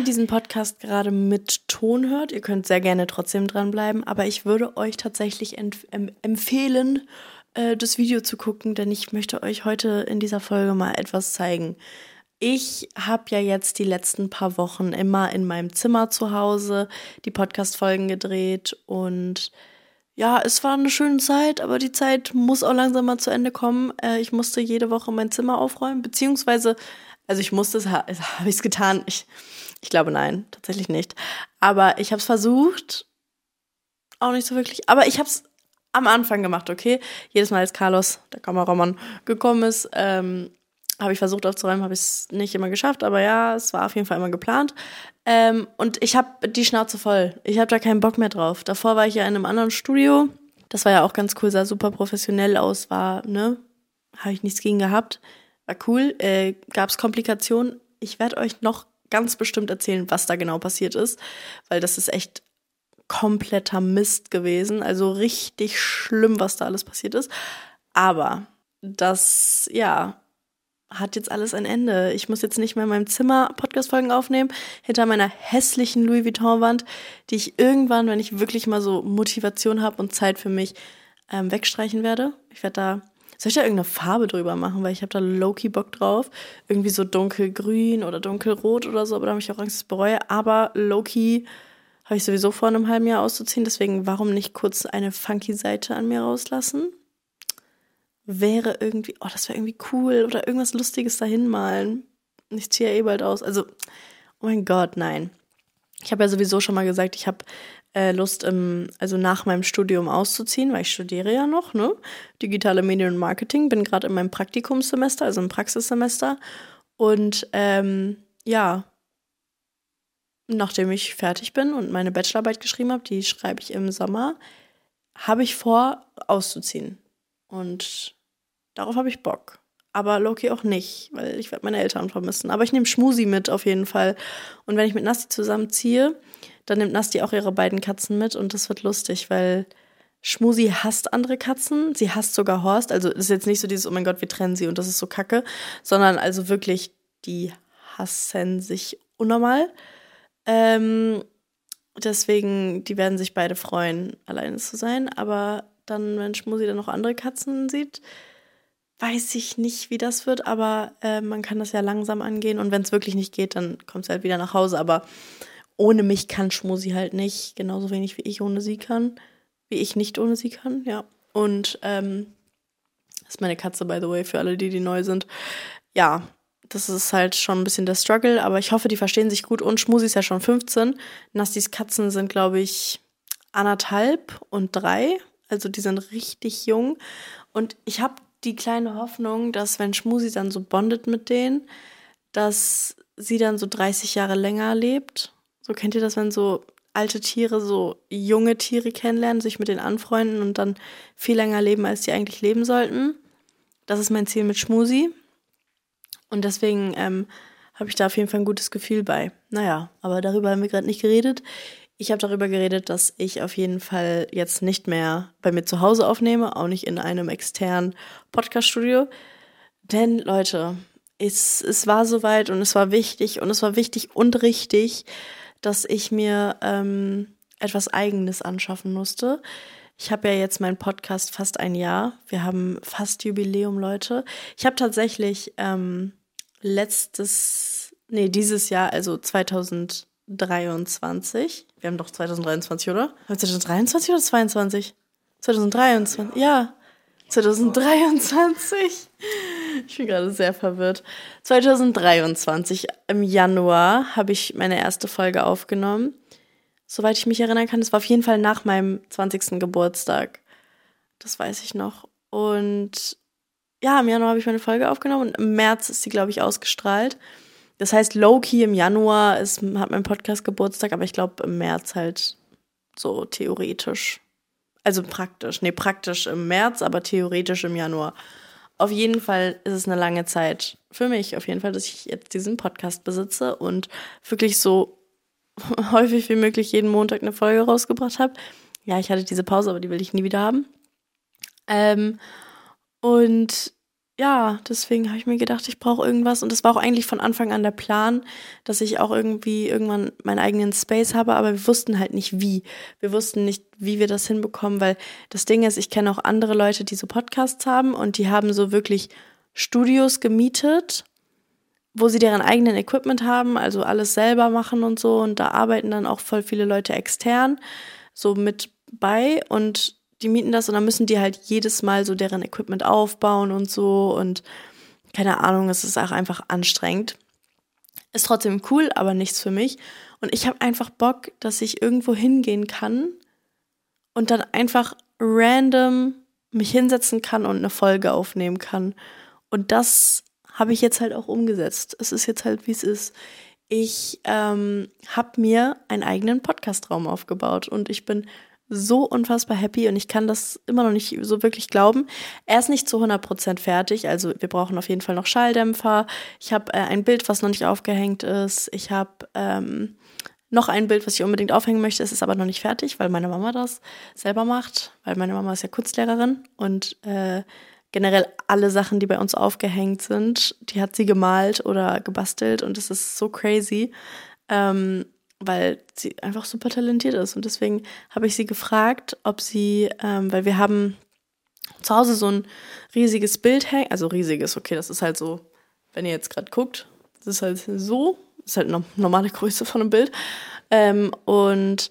ihr diesen Podcast gerade mit Ton hört, ihr könnt sehr gerne trotzdem dranbleiben, aber ich würde euch tatsächlich empfehlen, äh, das Video zu gucken, denn ich möchte euch heute in dieser Folge mal etwas zeigen. Ich habe ja jetzt die letzten paar Wochen immer in meinem Zimmer zu Hause die Podcast-Folgen gedreht und ja, es war eine schöne Zeit, aber die Zeit muss auch langsam mal zu Ende kommen. Äh, ich musste jede Woche mein Zimmer aufräumen, beziehungsweise, also ich musste es, habe ich es getan. Ich, ich glaube nein, tatsächlich nicht. Aber ich habe es versucht, auch nicht so wirklich. Aber ich habe es am Anfang gemacht, okay? Jedes Mal, als Carlos, der Kameramann, gekommen ist, ähm, habe ich versucht aufzuräumen, habe ich es nicht immer geschafft, aber ja, es war auf jeden Fall immer geplant. Ähm, und ich habe die Schnauze voll. Ich habe da keinen Bock mehr drauf. Davor war ich ja in einem anderen Studio. Das war ja auch ganz cool, sah super professionell aus, war, ne? Habe ich nichts gegen gehabt. War cool. Äh, Gab es Komplikationen. Ich werde euch noch ganz bestimmt erzählen, was da genau passiert ist, weil das ist echt kompletter Mist gewesen. Also richtig schlimm, was da alles passiert ist. Aber das, ja, hat jetzt alles ein Ende. Ich muss jetzt nicht mehr in meinem Zimmer Podcast-Folgen aufnehmen, hinter meiner hässlichen Louis Vuitton-Wand, die ich irgendwann, wenn ich wirklich mal so Motivation habe und Zeit für mich, ähm, wegstreichen werde. Ich werde da, soll ich da irgendeine Farbe drüber machen, weil ich habe da low-key Bock drauf. Irgendwie so dunkelgrün oder dunkelrot oder so, aber da habe ich auch Angst, dass ich bereue. Aber low-key habe ich sowieso vor, einem halben Jahr auszuziehen. Deswegen, warum nicht kurz eine funky Seite an mir rauslassen? Wäre irgendwie, oh, das wäre irgendwie cool oder irgendwas Lustiges dahin malen. Ich ziehe ja eh bald aus. Also, oh mein Gott, nein. Ich habe ja sowieso schon mal gesagt, ich habe äh, Lust, im, also nach meinem Studium auszuziehen, weil ich studiere ja noch, ne? Digitale Medien und Marketing, bin gerade in meinem Praktikumssemester, also im Praxissemester. Und ähm, ja, nachdem ich fertig bin und meine Bachelorarbeit geschrieben habe, die schreibe ich im Sommer, habe ich vor, auszuziehen. Und darauf habe ich Bock. Aber Loki auch nicht, weil ich werde meine Eltern vermissen. Aber ich nehme Schmusi mit auf jeden Fall. Und wenn ich mit Nasti zusammenziehe, dann nimmt Nasti auch ihre beiden Katzen mit und das wird lustig, weil Schmusi hasst andere Katzen. Sie hasst sogar Horst. Also ist jetzt nicht so dieses, oh mein Gott, wir trennen sie und das ist so kacke, sondern also wirklich, die hassen sich unnormal. Ähm, deswegen, die werden sich beide freuen, alleine zu sein. Aber dann, wenn Schmusi dann noch andere Katzen sieht, weiß ich nicht, wie das wird. Aber äh, man kann das ja langsam angehen. Und wenn es wirklich nicht geht, dann kommt sie halt wieder nach Hause. Aber ohne mich kann Schmusi halt nicht. Genauso wenig wie ich ohne sie kann. Wie ich nicht ohne sie kann, ja. Und ähm, das ist meine Katze, by the way, für alle, die, die neu sind. Ja, das ist halt schon ein bisschen der Struggle, aber ich hoffe, die verstehen sich gut. Und Schmusi ist ja schon 15. Nastis Katzen sind, glaube ich, anderthalb und drei. Also die sind richtig jung. Und ich habe die kleine Hoffnung, dass wenn Schmusi dann so bondet mit denen, dass sie dann so 30 Jahre länger lebt. So kennt ihr das, wenn so alte Tiere so junge Tiere kennenlernen, sich mit denen anfreunden und dann viel länger leben, als die eigentlich leben sollten. Das ist mein Ziel mit Schmusi. Und deswegen ähm, habe ich da auf jeden Fall ein gutes Gefühl bei. Naja, aber darüber haben wir gerade nicht geredet. Ich habe darüber geredet, dass ich auf jeden Fall jetzt nicht mehr bei mir zu Hause aufnehme, auch nicht in einem externen Podcaststudio. Denn Leute, es, es war soweit und es war wichtig und es war wichtig und richtig, dass ich mir ähm, etwas Eigenes anschaffen musste. Ich habe ja jetzt meinen Podcast fast ein Jahr. Wir haben fast Jubiläum, Leute. Ich habe tatsächlich ähm, letztes, nee, dieses Jahr, also 2023. Wir haben doch 2023, oder? Haben wir 2023 oder 2022? 2023, ja. 2023. Ich bin gerade sehr verwirrt. 2023 im Januar habe ich meine erste Folge aufgenommen. Soweit ich mich erinnern kann, es war auf jeden Fall nach meinem 20. Geburtstag. Das weiß ich noch. Und ja, im Januar habe ich meine Folge aufgenommen und im März ist sie, glaube ich, ausgestrahlt. Das heißt, low-key im Januar ist, hat mein Podcast Geburtstag, aber ich glaube im März halt so theoretisch. Also praktisch. Nee, praktisch im März, aber theoretisch im Januar. Auf jeden Fall ist es eine lange Zeit für mich, auf jeden Fall, dass ich jetzt diesen Podcast besitze und wirklich so häufig wie möglich jeden Montag eine Folge rausgebracht habe. Ja, ich hatte diese Pause, aber die will ich nie wieder haben. Ähm, und ja, deswegen habe ich mir gedacht, ich brauche irgendwas. Und das war auch eigentlich von Anfang an der Plan, dass ich auch irgendwie irgendwann meinen eigenen Space habe, aber wir wussten halt nicht wie. Wir wussten nicht, wie wir das hinbekommen, weil das Ding ist, ich kenne auch andere Leute, die so Podcasts haben und die haben so wirklich Studios gemietet, wo sie deren eigenen Equipment haben, also alles selber machen und so. Und da arbeiten dann auch voll viele Leute extern so mit bei und die mieten das und dann müssen die halt jedes Mal so deren Equipment aufbauen und so und keine Ahnung, es ist auch einfach anstrengend. Ist trotzdem cool, aber nichts für mich. Und ich habe einfach Bock, dass ich irgendwo hingehen kann und dann einfach random mich hinsetzen kann und eine Folge aufnehmen kann. Und das habe ich jetzt halt auch umgesetzt. Es ist jetzt halt, wie es ist. Ich ähm, habe mir einen eigenen Podcastraum aufgebaut und ich bin so unfassbar happy und ich kann das immer noch nicht so wirklich glauben. Er ist nicht zu 100% fertig, also wir brauchen auf jeden Fall noch Schalldämpfer. Ich habe äh, ein Bild, was noch nicht aufgehängt ist. Ich habe ähm, noch ein Bild, was ich unbedingt aufhängen möchte. Es ist aber noch nicht fertig, weil meine Mama das selber macht, weil meine Mama ist ja Kunstlehrerin und äh, generell alle Sachen, die bei uns aufgehängt sind, die hat sie gemalt oder gebastelt und es ist so crazy. Ähm, weil sie einfach super talentiert ist. Und deswegen habe ich sie gefragt, ob sie, ähm, weil wir haben zu Hause so ein riesiges Bild hängen, also riesiges, okay, das ist halt so, wenn ihr jetzt gerade guckt, das ist halt so, das ist halt eine normale Größe von einem Bild. Ähm, und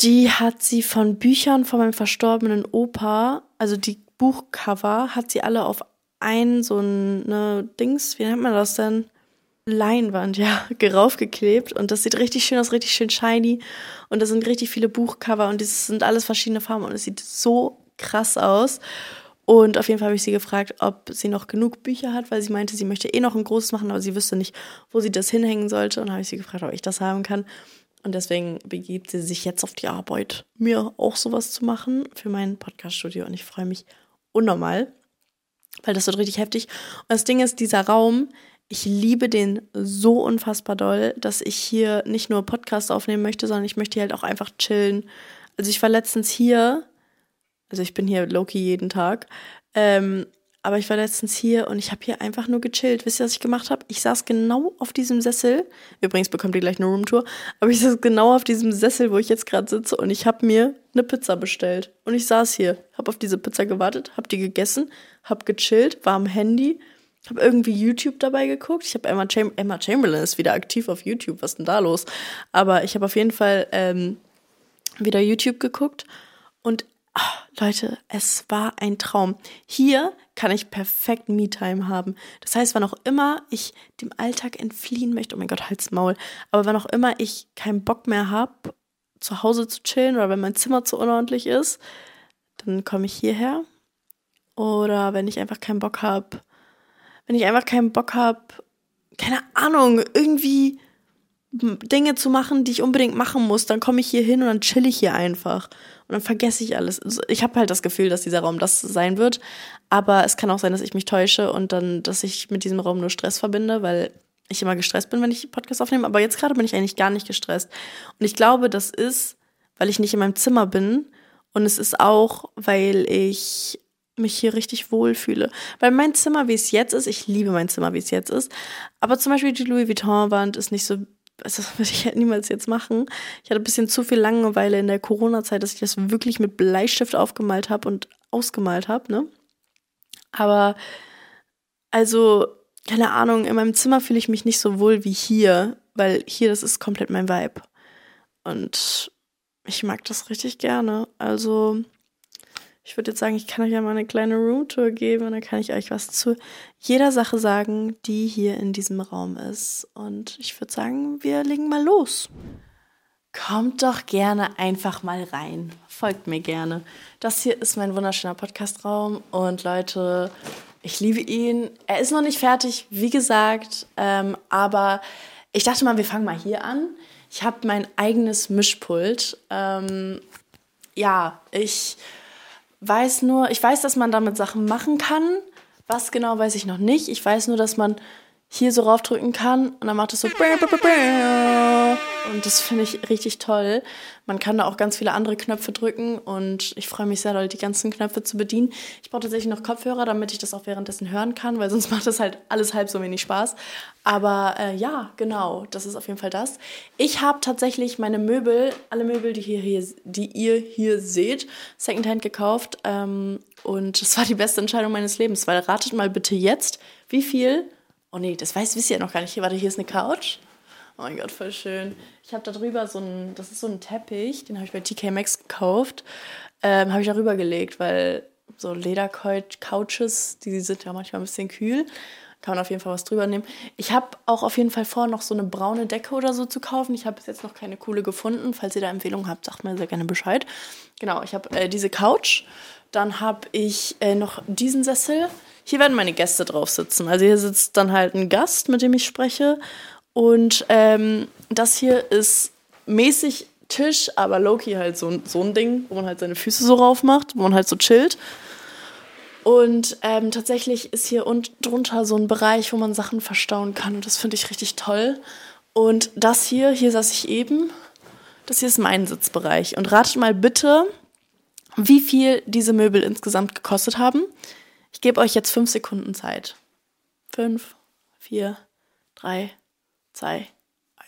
die hat sie von Büchern von meinem verstorbenen Opa, also die Buchcover, hat sie alle auf ein so ein ne, Dings, wie nennt man das denn? Leinwand, ja, geraufgeklebt und das sieht richtig schön aus, richtig schön shiny und da sind richtig viele Buchcover und das sind alles verschiedene Farben und es sieht so krass aus. Und auf jeden Fall habe ich sie gefragt, ob sie noch genug Bücher hat, weil sie meinte, sie möchte eh noch ein großes machen, aber sie wüsste nicht, wo sie das hinhängen sollte. Und habe ich sie gefragt, ob ich das haben kann. Und deswegen begibt sie sich jetzt auf die Arbeit, mir auch sowas zu machen für mein Podcaststudio. Und ich freue mich unnormal, weil das wird richtig heftig. Und das Ding ist, dieser Raum ich liebe den so unfassbar doll, dass ich hier nicht nur Podcast aufnehmen möchte, sondern ich möchte hier halt auch einfach chillen. Also ich war letztens hier, also ich bin hier Loki jeden Tag, ähm, aber ich war letztens hier und ich habe hier einfach nur gechillt. Wisst ihr, was ich gemacht habe? Ich saß genau auf diesem Sessel. Übrigens bekommt ihr gleich eine Roomtour. Aber ich saß genau auf diesem Sessel, wo ich jetzt gerade sitze und ich habe mir eine Pizza bestellt. Und ich saß hier, habe auf diese Pizza gewartet, habe die gegessen, habe gechillt, war am Handy habe irgendwie YouTube dabei geguckt. Ich habe Emma, Cham Emma Chamberlain ist wieder aktiv auf YouTube. Was ist denn da los? Aber ich habe auf jeden Fall ähm, wieder YouTube geguckt und oh, Leute, es war ein Traum. Hier kann ich perfekt Me-Time haben. Das heißt, wann auch immer ich dem Alltag entfliehen möchte, oh mein Gott, halt's Maul, aber wann auch immer ich keinen Bock mehr habe, zu Hause zu chillen oder wenn mein Zimmer zu unordentlich ist, dann komme ich hierher. Oder wenn ich einfach keinen Bock habe, wenn ich einfach keinen Bock habe, keine Ahnung, irgendwie Dinge zu machen, die ich unbedingt machen muss, dann komme ich hier hin und dann chill ich hier einfach. Und dann vergesse ich alles. Also ich habe halt das Gefühl, dass dieser Raum das sein wird. Aber es kann auch sein, dass ich mich täusche und dann, dass ich mit diesem Raum nur Stress verbinde, weil ich immer gestresst bin, wenn ich Podcast aufnehme. Aber jetzt gerade bin ich eigentlich gar nicht gestresst. Und ich glaube, das ist, weil ich nicht in meinem Zimmer bin. Und es ist auch, weil ich mich hier richtig wohlfühle. Weil mein Zimmer, wie es jetzt ist, ich liebe mein Zimmer, wie es jetzt ist. Aber zum Beispiel die Louis Vuitton-Wand ist nicht so, also das würde ich halt niemals jetzt machen. Ich hatte ein bisschen zu viel Langeweile in der Corona-Zeit, dass ich das wirklich mit Bleistift aufgemalt habe und ausgemalt habe, ne? Aber, also, keine Ahnung, in meinem Zimmer fühle ich mich nicht so wohl wie hier, weil hier, das ist komplett mein Vibe. Und ich mag das richtig gerne. Also, ich würde jetzt sagen, ich kann euch ja mal eine kleine Roomtour geben und dann kann ich euch was zu jeder Sache sagen, die hier in diesem Raum ist. Und ich würde sagen, wir legen mal los. Kommt doch gerne einfach mal rein. Folgt mir gerne. Das hier ist mein wunderschöner Podcastraum und Leute, ich liebe ihn. Er ist noch nicht fertig, wie gesagt, ähm, aber ich dachte mal, wir fangen mal hier an. Ich habe mein eigenes Mischpult. Ähm, ja, ich weiß nur, ich weiß, dass man damit Sachen machen kann. Was genau weiß ich noch nicht. Ich weiß nur, dass man hier so raufdrücken kann und dann macht es so. Und das finde ich richtig toll. Man kann da auch ganz viele andere Knöpfe drücken und ich freue mich sehr doll, die ganzen Knöpfe zu bedienen. Ich brauche tatsächlich noch Kopfhörer, damit ich das auch währenddessen hören kann, weil sonst macht das halt alles halb so wenig Spaß. Aber äh, ja, genau, das ist auf jeden Fall das. Ich habe tatsächlich meine Möbel, alle Möbel, die, hier, hier, die ihr hier seht, Secondhand gekauft. Ähm, und das war die beste Entscheidung meines Lebens, weil ratet mal bitte jetzt, wie viel. Oh nee, das weiß, wisst ihr ja noch gar nicht. Hier, warte, hier ist eine Couch. Oh mein Gott, voll schön. Ich habe da drüber so ein, das ist so ein Teppich, den habe ich bei TK Maxx gekauft. Ähm, habe ich darüber gelegt, weil so Ledercouches, die sind ja manchmal ein bisschen kühl. Kann man auf jeden Fall was drüber nehmen. Ich habe auch auf jeden Fall vor, noch so eine braune Decke oder so zu kaufen. Ich habe bis jetzt noch keine coole gefunden. Falls ihr da Empfehlungen habt, sagt mir sehr gerne Bescheid. Genau, ich habe äh, diese Couch. Dann habe ich äh, noch diesen Sessel. Hier werden meine Gäste drauf sitzen. Also hier sitzt dann halt ein Gast, mit dem ich spreche. Und ähm, das hier ist mäßig Tisch, aber Loki halt so, so ein Ding, wo man halt seine Füße so rauf macht, wo man halt so chillt. Und ähm, tatsächlich ist hier und drunter so ein Bereich, wo man Sachen verstauen kann. Und das finde ich richtig toll. Und das hier, hier saß ich eben. Das hier ist mein Sitzbereich. Und ratet mal bitte, wie viel diese Möbel insgesamt gekostet haben. Ich gebe euch jetzt fünf Sekunden Zeit. Fünf, vier, drei, 2,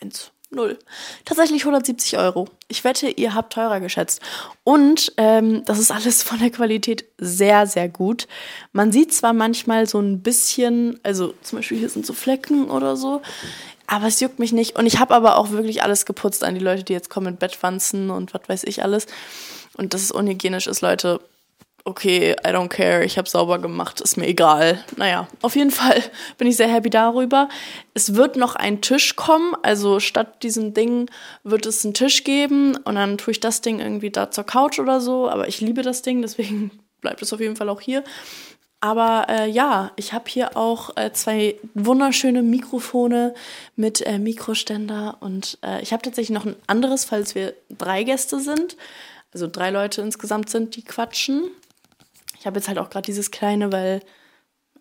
1, 0. Tatsächlich 170 Euro. Ich wette, ihr habt teurer geschätzt. Und ähm, das ist alles von der Qualität sehr, sehr gut. Man sieht zwar manchmal so ein bisschen, also zum Beispiel hier sind so Flecken oder so, aber es juckt mich nicht. Und ich habe aber auch wirklich alles geputzt an die Leute, die jetzt kommen mit Bettwanzen und was weiß ich alles. Und dass es unhygienisch ist, Leute, okay, I don't care, ich habe sauber gemacht, ist mir egal. Naja, auf jeden Fall bin ich sehr happy darüber. Es wird noch ein Tisch kommen, also statt diesem Ding wird es einen Tisch geben und dann tue ich das Ding irgendwie da zur Couch oder so, aber ich liebe das Ding, deswegen bleibt es auf jeden Fall auch hier. Aber äh, ja, ich habe hier auch äh, zwei wunderschöne Mikrofone mit äh, Mikroständer und äh, ich habe tatsächlich noch ein anderes, falls wir drei Gäste sind, also drei Leute insgesamt sind, die quatschen. Ich habe jetzt halt auch gerade dieses kleine, weil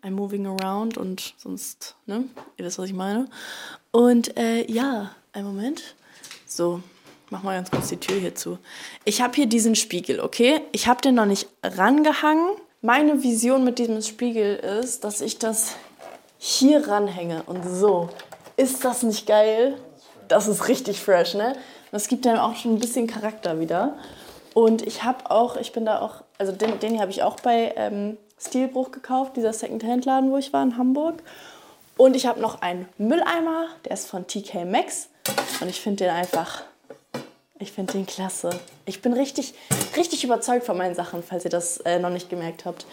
I'm moving around und sonst, ne? Ihr wisst, was ich meine. Und äh, ja, einen Moment. So, mach mal ganz kurz die Tür hier zu. Ich habe hier diesen Spiegel, okay? Ich habe den noch nicht rangehangen. Meine Vision mit diesem Spiegel ist, dass ich das hier ranhänge und so. Ist das nicht geil? Das ist richtig fresh, ne? Das gibt dann auch schon ein bisschen Charakter wieder. Und ich habe auch, ich bin da auch, also den, den habe ich auch bei ähm, Stilbruch gekauft, dieser Second-Hand-Laden, wo ich war in Hamburg. Und ich habe noch einen Mülleimer, der ist von TK Maxx. Und ich finde den einfach, ich finde den klasse. Ich bin richtig, richtig überzeugt von meinen Sachen, falls ihr das äh, noch nicht gemerkt habt.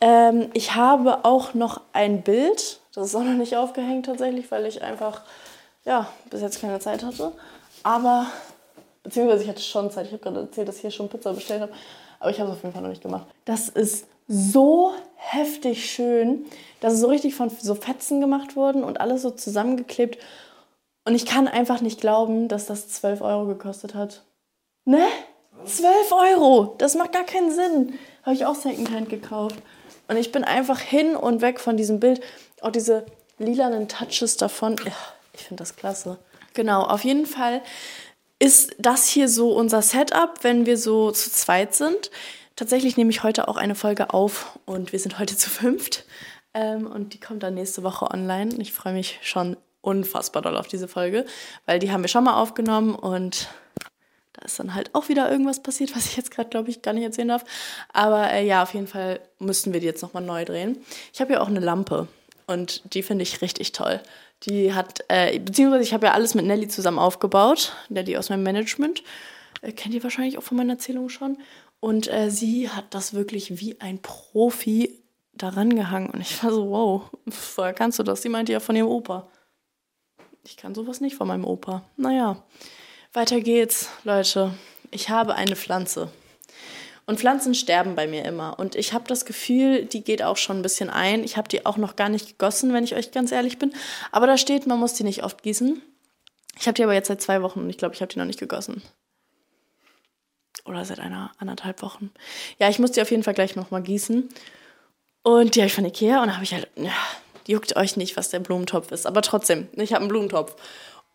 Ähm, ich habe auch noch ein Bild, das ist auch noch nicht aufgehängt tatsächlich, weil ich einfach, ja, bis jetzt keine Zeit hatte. Aber Beziehungsweise ich hatte schon Zeit. Ich habe gerade erzählt, dass ich hier schon Pizza bestellt habe. Aber ich habe es auf jeden Fall noch nicht gemacht. Das ist so heftig schön. Das ist so richtig von so Fetzen gemacht worden und alles so zusammengeklebt. Und ich kann einfach nicht glauben, dass das 12 Euro gekostet hat. Ne? 12 Euro! Das macht gar keinen Sinn. Habe ich auch Secondhand gekauft. Und ich bin einfach hin und weg von diesem Bild. Auch diese lilanen Touches davon. Ich finde das klasse. Genau, auf jeden Fall ist das hier so unser Setup, wenn wir so zu zweit sind. Tatsächlich nehme ich heute auch eine Folge auf und wir sind heute zu fünft. Ähm, und die kommt dann nächste Woche online. Ich freue mich schon unfassbar doll auf diese Folge, weil die haben wir schon mal aufgenommen und da ist dann halt auch wieder irgendwas passiert, was ich jetzt gerade, glaube ich, gar nicht erzählen darf. Aber äh, ja, auf jeden Fall müssten wir die jetzt nochmal neu drehen. Ich habe ja auch eine Lampe und die finde ich richtig toll. Die hat, äh, beziehungsweise ich habe ja alles mit Nelly zusammen aufgebaut, Nelly aus meinem Management. Äh, kennt ihr wahrscheinlich auch von meiner Erzählung schon. Und äh, sie hat das wirklich wie ein Profi daran gehangen. Und ich war so, wow, woher kannst du das? Sie meinte ja von ihrem Opa. Ich kann sowas nicht von meinem Opa. Naja, weiter geht's, Leute. Ich habe eine Pflanze. Und Pflanzen sterben bei mir immer. Und ich habe das Gefühl, die geht auch schon ein bisschen ein. Ich habe die auch noch gar nicht gegossen, wenn ich euch ganz ehrlich bin. Aber da steht, man muss die nicht oft gießen. Ich habe die aber jetzt seit zwei Wochen und ich glaube, ich habe die noch nicht gegossen. Oder seit einer anderthalb Wochen. Ja, ich muss die auf jeden Fall gleich nochmal gießen. Und die habe ich von Ikea und habe ich halt ja, juckt euch nicht, was der Blumentopf ist. Aber trotzdem, ich habe einen Blumentopf.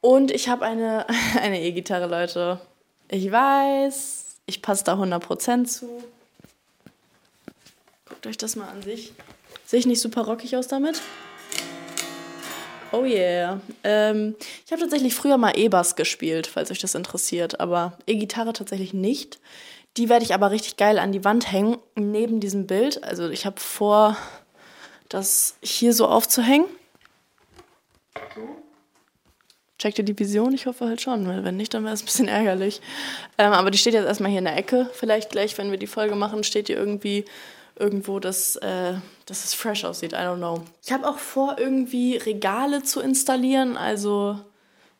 Und ich habe eine eine E-Gitarre, Leute. Ich weiß, ich passe da 100% zu. Guckt euch das mal an sich. Sehe ich nicht super rockig aus damit? Oh yeah. Ähm, ich habe tatsächlich früher mal E-Bass gespielt, falls euch das interessiert, aber E-Gitarre tatsächlich nicht. Die werde ich aber richtig geil an die Wand hängen, neben diesem Bild. Also ich habe vor, das hier so aufzuhängen. Checkt ihr die Vision? Ich hoffe halt schon, weil wenn nicht, dann wäre es ein bisschen ärgerlich. Ähm, aber die steht jetzt erstmal hier in der Ecke. Vielleicht gleich, wenn wir die Folge machen, steht die irgendwie irgendwo, dass, äh, dass es fresh aussieht. I don't know. Ich habe auch vor, irgendwie Regale zu installieren. Also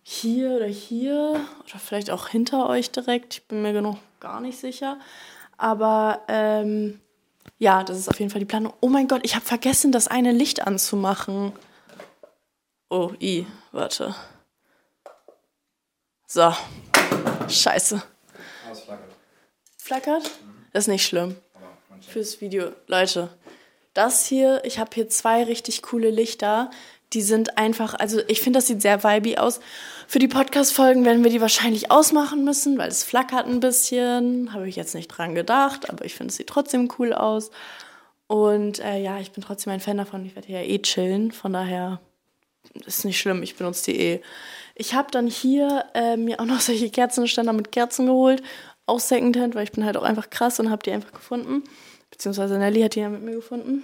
hier oder hier oder vielleicht auch hinter euch direkt. Ich bin mir genug gar nicht sicher. Aber ähm, ja, das ist auf jeden Fall die Planung. Oh mein Gott, ich habe vergessen, das eine Licht anzumachen. Oh, i, warte. So. Scheiße. Ah, es flackert. Flackert? Mhm. Das ist nicht schlimm. Fürs Video. Leute, das hier, ich habe hier zwei richtig coole Lichter. Die sind einfach, also ich finde, das sieht sehr vibey aus. Für die Podcast-Folgen werden wir die wahrscheinlich ausmachen müssen, weil es flackert ein bisschen. Habe ich jetzt nicht dran gedacht, aber ich finde, es sieht trotzdem cool aus. Und äh, ja, ich bin trotzdem ein Fan davon. Ich werde hier ja eh chillen. Von daher ist nicht schlimm, ich benutze die eh. Ich habe dann hier äh, mir auch noch solche Kerzenständer mit Kerzen geholt, aus Secondhand, weil ich bin halt auch einfach krass und habe die einfach gefunden. Beziehungsweise Nelly hat die ja mit mir gefunden.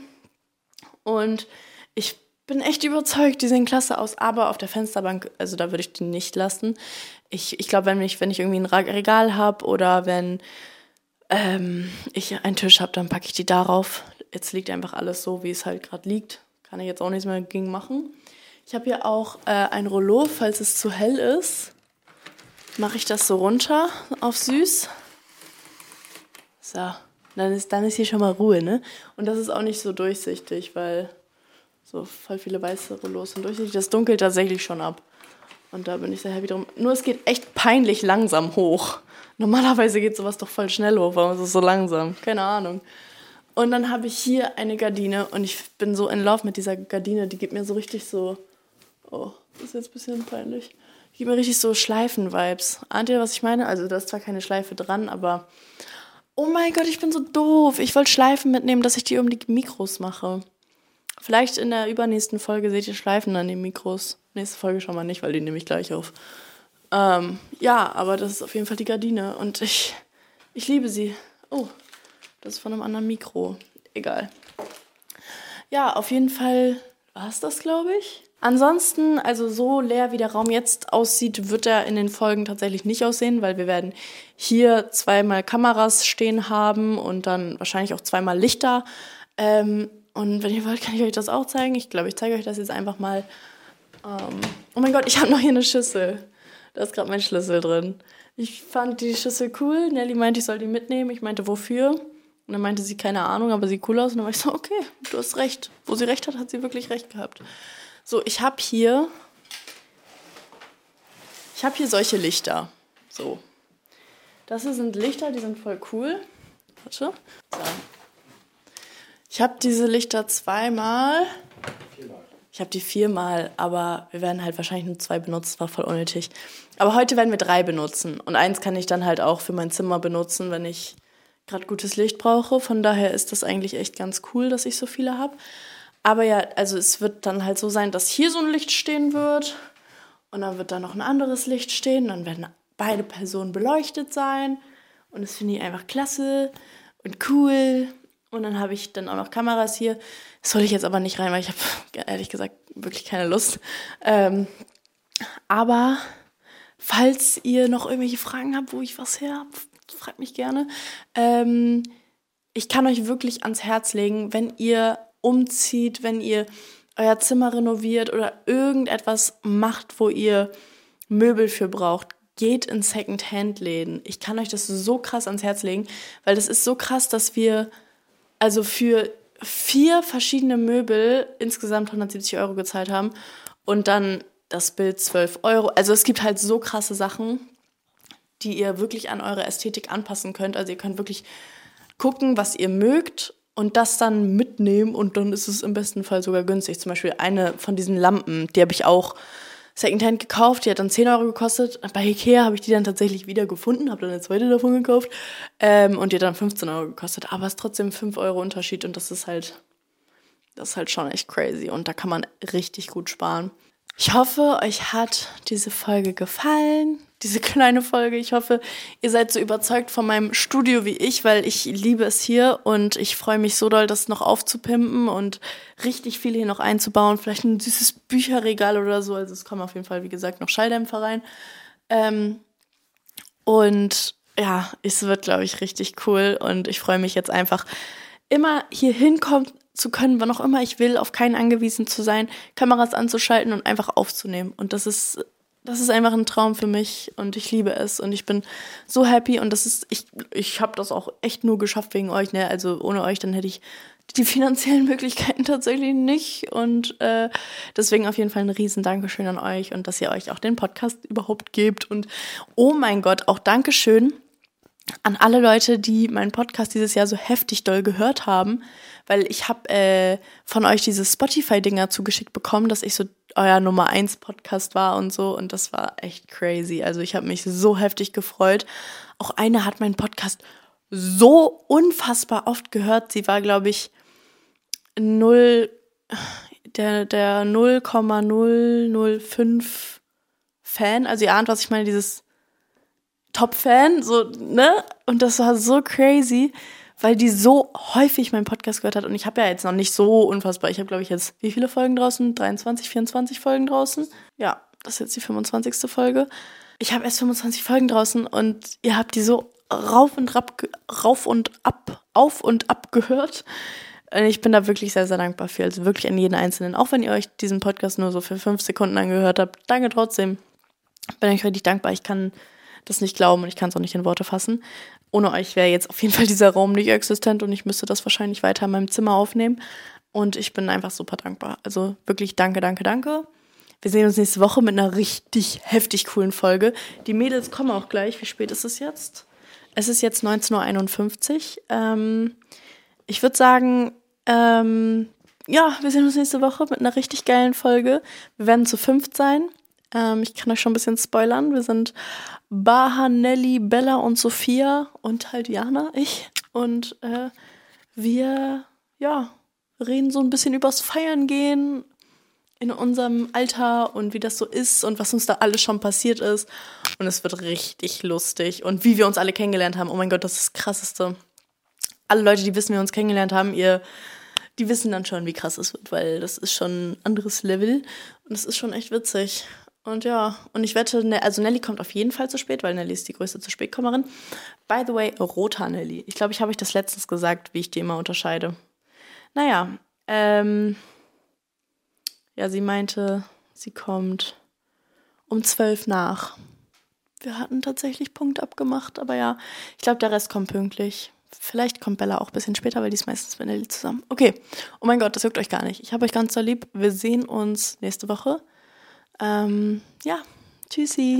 Und ich bin echt überzeugt, die sehen klasse aus, aber auf der Fensterbank, also da würde ich die nicht lassen. Ich, ich glaube, wenn ich, wenn ich irgendwie ein Regal habe oder wenn ähm, ich einen Tisch habe, dann packe ich die darauf. Jetzt liegt einfach alles so, wie es halt gerade liegt. Kann ich jetzt auch nichts mehr gegen machen. Ich habe hier auch äh, ein Rollo, falls es zu hell ist. Mache ich das so runter auf süß. So, dann ist, dann ist hier schon mal Ruhe, ne? Und das ist auch nicht so durchsichtig, weil so voll viele weiße Rollos sind durchsichtig. Das dunkelt tatsächlich schon ab. Und da bin ich sehr happy drum. Nur es geht echt peinlich langsam hoch. Normalerweise geht sowas doch voll schnell hoch, warum ist es so langsam? Keine Ahnung. Und dann habe ich hier eine Gardine und ich bin so in Love mit dieser Gardine. Die gibt mir so richtig so Oh, das ist jetzt ein bisschen peinlich. Ich gebe mir richtig so Schleifen-Vibes. Ahnt ihr, was ich meine? Also, da ist zwar keine Schleife dran, aber. Oh mein Gott, ich bin so doof. Ich wollte Schleifen mitnehmen, dass ich die um die Mikros mache. Vielleicht in der übernächsten Folge seht ihr Schleifen an den Mikros. Nächste Folge schon mal nicht, weil die nehme ich gleich auf. Ähm, ja, aber das ist auf jeden Fall die Gardine und ich, ich liebe sie. Oh, das ist von einem anderen Mikro. Egal. Ja, auf jeden Fall war es das, glaube ich. Ansonsten, also so leer wie der Raum jetzt aussieht, wird er in den Folgen tatsächlich nicht aussehen, weil wir werden hier zweimal Kameras stehen haben und dann wahrscheinlich auch zweimal Lichter. Ähm, und wenn ihr wollt, kann ich euch das auch zeigen. Ich glaube, ich zeige euch das jetzt einfach mal. Ähm, oh mein Gott, ich habe noch hier eine Schüssel. Da ist gerade mein Schlüssel drin. Ich fand die Schüssel cool. Nelly meinte, ich soll die mitnehmen. Ich meinte, wofür? Und dann meinte sie, keine Ahnung, aber sieht cool aus. Und dann war ich so, okay, du hast recht. Wo sie recht hat, hat sie wirklich recht gehabt. So, ich habe hier, ich habe hier solche Lichter. So. Das hier sind Lichter, die sind voll cool. Warte. So. Ich habe diese Lichter zweimal. Ich habe die viermal, aber wir werden halt wahrscheinlich nur zwei benutzen. Das war voll unnötig. Aber heute werden wir drei benutzen. Und eins kann ich dann halt auch für mein Zimmer benutzen, wenn ich gerade gutes Licht brauche. Von daher ist das eigentlich echt ganz cool, dass ich so viele habe. Aber ja, also es wird dann halt so sein, dass hier so ein Licht stehen wird und dann wird da noch ein anderes Licht stehen. Dann werden beide Personen beleuchtet sein und das finde ich einfach klasse und cool. Und dann habe ich dann auch noch Kameras hier. Das soll ich jetzt aber nicht rein, weil ich habe ehrlich gesagt wirklich keine Lust. Ähm, aber falls ihr noch irgendwelche Fragen habt, wo ich was her habe, fragt mich gerne. Ähm, ich kann euch wirklich ans Herz legen, wenn ihr umzieht, wenn ihr euer Zimmer renoviert oder irgendetwas macht, wo ihr Möbel für braucht, geht in Second-Hand-Läden. Ich kann euch das so krass ans Herz legen, weil das ist so krass, dass wir also für vier verschiedene Möbel insgesamt 170 Euro gezahlt haben und dann das Bild 12 Euro. Also es gibt halt so krasse Sachen, die ihr wirklich an eure Ästhetik anpassen könnt. Also ihr könnt wirklich gucken, was ihr mögt und das dann mitnehmen und dann ist es im besten Fall sogar günstig. Zum Beispiel eine von diesen Lampen, die habe ich auch Secondhand gekauft, die hat dann 10 Euro gekostet. Bei Ikea habe ich die dann tatsächlich wieder gefunden, habe dann eine zweite davon gekauft ähm, und die hat dann 15 Euro gekostet. Aber es ist trotzdem 5 Euro Unterschied und das ist halt, das ist halt schon echt crazy und da kann man richtig gut sparen. Ich hoffe, euch hat diese Folge gefallen diese kleine Folge. Ich hoffe, ihr seid so überzeugt von meinem Studio wie ich, weil ich liebe es hier und ich freue mich so doll, das noch aufzupimpen und richtig viel hier noch einzubauen. Vielleicht ein süßes Bücherregal oder so. Also es kommen auf jeden Fall, wie gesagt, noch Schalldämpfer rein. Ähm, und ja, es wird, glaube ich, richtig cool und ich freue mich jetzt einfach immer hier hinkommen zu können, wann auch immer ich will, auf keinen angewiesen zu sein, Kameras anzuschalten und einfach aufzunehmen. Und das ist das ist einfach ein Traum für mich und ich liebe es und ich bin so happy und das ist ich ich habe das auch echt nur geschafft wegen euch ne also ohne euch dann hätte ich die finanziellen Möglichkeiten tatsächlich nicht und äh, deswegen auf jeden Fall ein riesen Dankeschön an euch und dass ihr euch auch den Podcast überhaupt gebt und oh mein Gott auch Dankeschön an alle Leute, die meinen Podcast dieses Jahr so heftig doll gehört haben, weil ich habe äh, von euch diese Spotify-Dinger zugeschickt bekommen, dass ich so euer Nummer 1 Podcast war und so. Und das war echt crazy. Also ich habe mich so heftig gefreut. Auch eine hat meinen Podcast so unfassbar oft gehört. Sie war, glaube ich, null, der, der 0,005 Fan. Also ihr ahnt, was ich meine, dieses Top-Fan, so, ne? Und das war so crazy weil die so häufig meinen Podcast gehört hat. Und ich habe ja jetzt noch nicht so unfassbar. Ich habe, glaube ich, jetzt wie viele Folgen draußen? 23, 24 Folgen draußen? Ja, das ist jetzt die 25. Folge. Ich habe erst 25 Folgen draußen und ihr habt die so rauf und ab, rauf und ab, auf und ab gehört. Und ich bin da wirklich sehr, sehr dankbar für. Also wirklich an jeden Einzelnen. Auch wenn ihr euch diesen Podcast nur so für fünf Sekunden angehört habt. Danke trotzdem. Bin euch richtig dankbar. Ich kann das nicht glauben und ich kann es auch nicht in Worte fassen. Ohne euch wäre jetzt auf jeden Fall dieser Raum nicht existent und ich müsste das wahrscheinlich weiter in meinem Zimmer aufnehmen. Und ich bin einfach super dankbar. Also wirklich danke, danke, danke. Wir sehen uns nächste Woche mit einer richtig heftig coolen Folge. Die Mädels kommen auch gleich. Wie spät ist es jetzt? Es ist jetzt 19.51 Uhr. Ähm, ich würde sagen, ähm, ja, wir sehen uns nächste Woche mit einer richtig geilen Folge. Wir werden zu fünft sein. Ähm, ich kann euch schon ein bisschen spoilern. Wir sind Baha, Nelly, Bella und Sophia und halt Jana, ich. Und äh, wir, ja, reden so ein bisschen übers Feiern gehen in unserem Alter und wie das so ist und was uns da alles schon passiert ist. Und es wird richtig lustig. Und wie wir uns alle kennengelernt haben. Oh mein Gott, das ist das Krasseste. Alle Leute, die wissen, wie wir uns kennengelernt haben, ihr, die wissen dann schon, wie krass es wird, weil das ist schon ein anderes Level. Und es ist schon echt witzig. Und ja, und ich wette, ne, also Nelly kommt auf jeden Fall zu spät, weil Nelly ist die größte zu spät Kommerin. By the way, roter Nelly. Ich glaube, ich habe euch das letztens gesagt, wie ich die immer unterscheide. Naja, ähm, ja, sie meinte, sie kommt um zwölf nach. Wir hatten tatsächlich Punkt abgemacht, aber ja, ich glaube, der Rest kommt pünktlich. Vielleicht kommt Bella auch ein bisschen später, weil die ist meistens mit Nelly zusammen. Okay, oh mein Gott, das juckt euch gar nicht. Ich habe euch ganz so lieb. Wir sehen uns nächste Woche. Ähm, ja, tschüssi.